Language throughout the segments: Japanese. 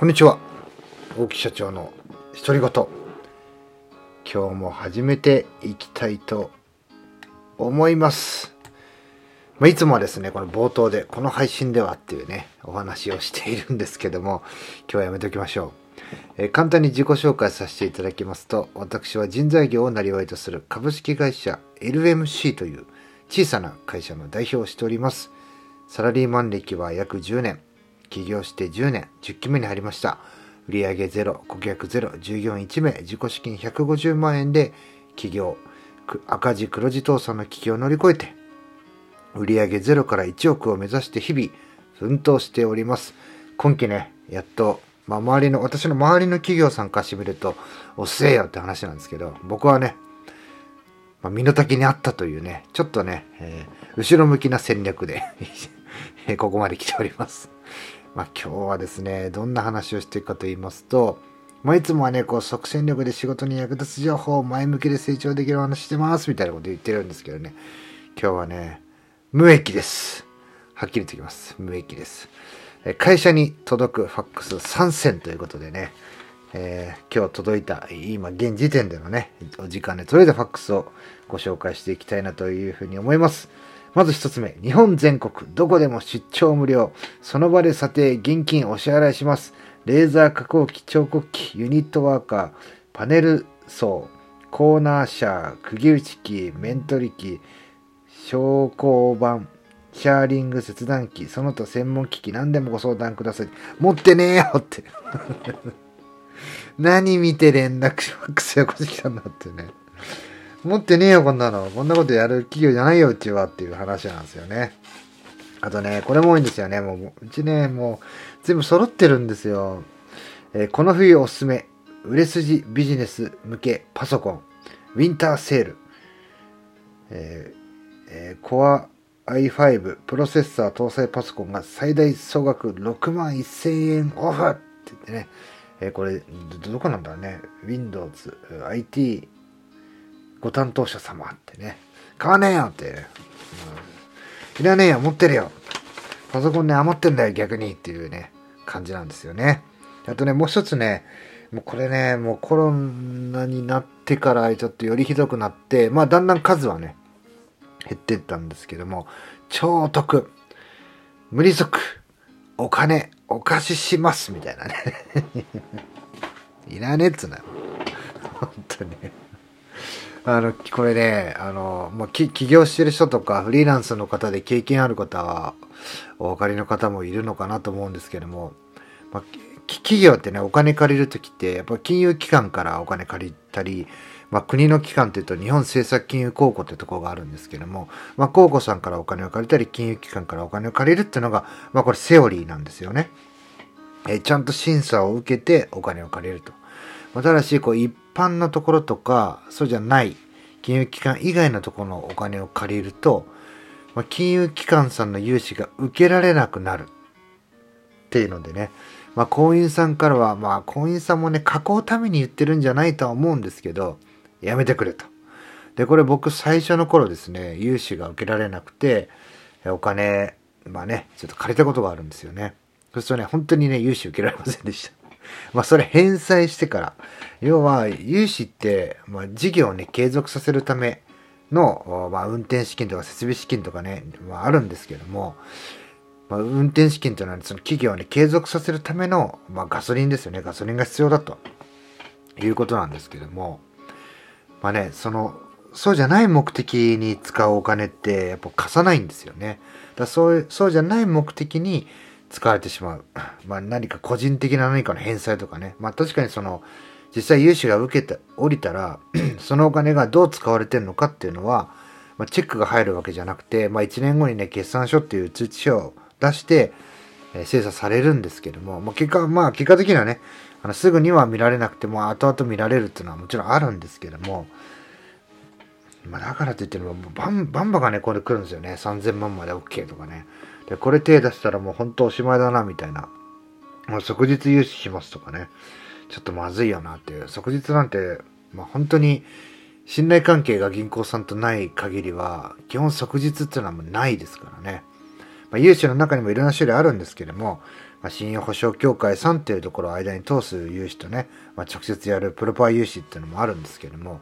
こんにちは。大木社長の独り言。今日も始めていきたいと思います、まあ、いつもはですねこの冒頭でこの配信ではっていうねお話をしているんですけども今日はやめておきましょう、えー簡単に自己紹介させていただきますと私は人材業をなりとする株式会社 LMC という小さな会社の代表をしております。サラリーマン歴は約10年。起業して10年10期目に入りました。売上ゼロ顧客ゼロ従業員1名自己資金150万円で起業。赤字黒字倒産の危機を乗り越えて売上ゼロから1億を目指して日々奮闘しております。今期ねやっと、まあ、周りの私の周りの企業さんからしてみると遅えよって話なんですけど僕はねまあ、身の丈にあったというね、ちょっとね、えー後ろ向きな戦略で ここまで来ております。まあ、今日はですね、どんな話をしていくかと言いますと、まあ、いつもはね、こう、即戦力で仕事に役立つ情報を前向きで成長できる話してます、みたいなこと言ってるんですけどね、今日はね、無益です。はっきり言ってきます。無益です。え会社に届くファックス3選ということでね、えー今日届いた、今現時点でのね、お時間で届いたファックスをご紹介していきたいなというふうに思います。まず一つ目、日本全国どこでも出張無料、その場で査定、現金お支払いします。レーザー加工機、彫刻機、ユニットワーカー、パネル層、コーナーシャー、釘打ち機、面取り機、昇降板、シャーリング切断機、その他専門機器何でもご相談ください。持ってねえよって。何見て連絡ファックスよこしてきたんだってね。持ってねえよ、こんなの。こんなことやる企業じゃないよ、うちはっていう話なんですよね。あとね、これも多いんですよね。もう、うちね、もう、全部揃ってるんですよ。えーこの冬おすすめ、売れ筋ビジネス向けパソコン、ウィンターセール、えーえー、Core i5 プロセッサー搭載パソコンが最大総額6万1000円オフって言ってね、えーこれどどこなんだろうね Windows IT ご担当者様ってね買わねえよって、うん。いらねえよ持ってるよ。パソコンね余ってんだよ逆にっていうね感じなんですよね。あとねもう一つねもうこれねもうコロナになってからちょっとよりひどくなってまあだんだん数はね減ってったんですけども超得。無利息。お金。お貸しします。みたいなね。いらねえっつうのよ。本当に。あのこれねあのもうき起業してる人とかフリーランスの方で経験ある方はお分かりの方もいるのかなと思うんですけども、まあ、企業ってねお金借りる時ってやっぱ金融機関からお金借りたりまあ、国の機関っていうと日本政策金融公庫ってところがあるんですけども、まあ、公庫さんからお金を借りたり金融機関からお金を借りるっていうのが、まあ、これセオリーなんですよね。えーちゃんと審査を受けてお金を借りると。まあ、ただしこう一般のところとかそうじゃない金融機関以外のところのお金を借りると、まあ、金融機関さんの融資が受けられなくなるっていうのでね、まあ、行員さんからは、まあ、行員さんもね、囲うために言ってるんじゃないとは思うんですけど、やめてくれと。で、これ僕最初の頃ですね、融資が受けられなくて、お金、まあね、ちょっと借りたことがあるんですよね。そうするとね、本当にね、融資受けられませんでした。まあ、それ返済してから、要は、融資って、まあ、事業をね、継続させるための、まあ、運転資金とか設備資金とかね、まあ、あるんですけども、まあ、運転資金というのは、その企業をね、継続させるための、まあ、ガソリンですよね。ガソリンが必要だということなんですけども、まあね、その、そうじゃない目的に使うお金って、やっぱ貸さないんですよね。だそういう、そうじゃない目的に使われてしまう。まあ何か個人的な何かの返済とかね。まあ確かにその、実際融資が受けて、降りたら、そのお金がどう使われてるのかっていうのは、まあ、チェックが入るわけじゃなくて、まあ1年後にね、決算書っていう通知書を出して、えー精査されるんですけども、まあ、結果、まあ結果的にはね、あのすぐには見られなくても後々見られるっていうのはもちろんあるんですけども、まあ、だからといってもバンバンバがねこれ来るんですよね3000万まで OK とかねでこれ手出したらもう本当おしまいだなみたいな。もう即日融資しますとかね。ちょっとまずいよなっていう。即日なんて、まあ、本当に信頼関係が銀行さんとない限りは基本即日っていうのはもうないですからね、まあ、融資の中にもいろんな種類あるんですけどもまあ、信用保証協会さんっていうところを間に通す融資とね、まあ、直接やるプロパー融資っていうのもあるんですけども、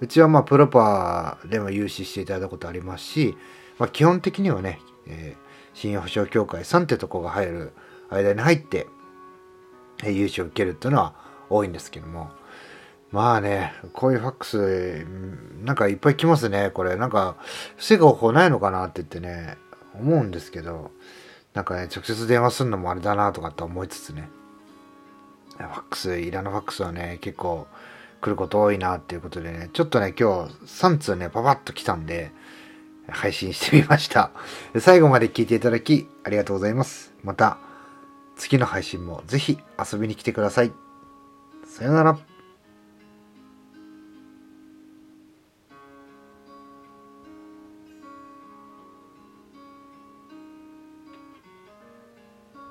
うちはまあプロパーでも融資していただいたことありますし、まあ、基本的にはね、えー、信用保証協会さんってとこが入る間に入って、融資を受けるっていうのは多いんですけども、まあね、こういうファックス、なんかいっぱい来ますね、これ。なんか、防ぐ方法ないのかなって言ってね、思うんですけど、なんかね、直接電話するのもあれだなとかって思いつつね。ファックス、イラのファックスはね、結構来ること多いなっていうことでね、ちょっとね、今日3通ね、パパッと来たんで、配信してみました。最後まで聞いていただき、ありがとうございます。また、次の配信もぜひ遊びに来てください。さよなら。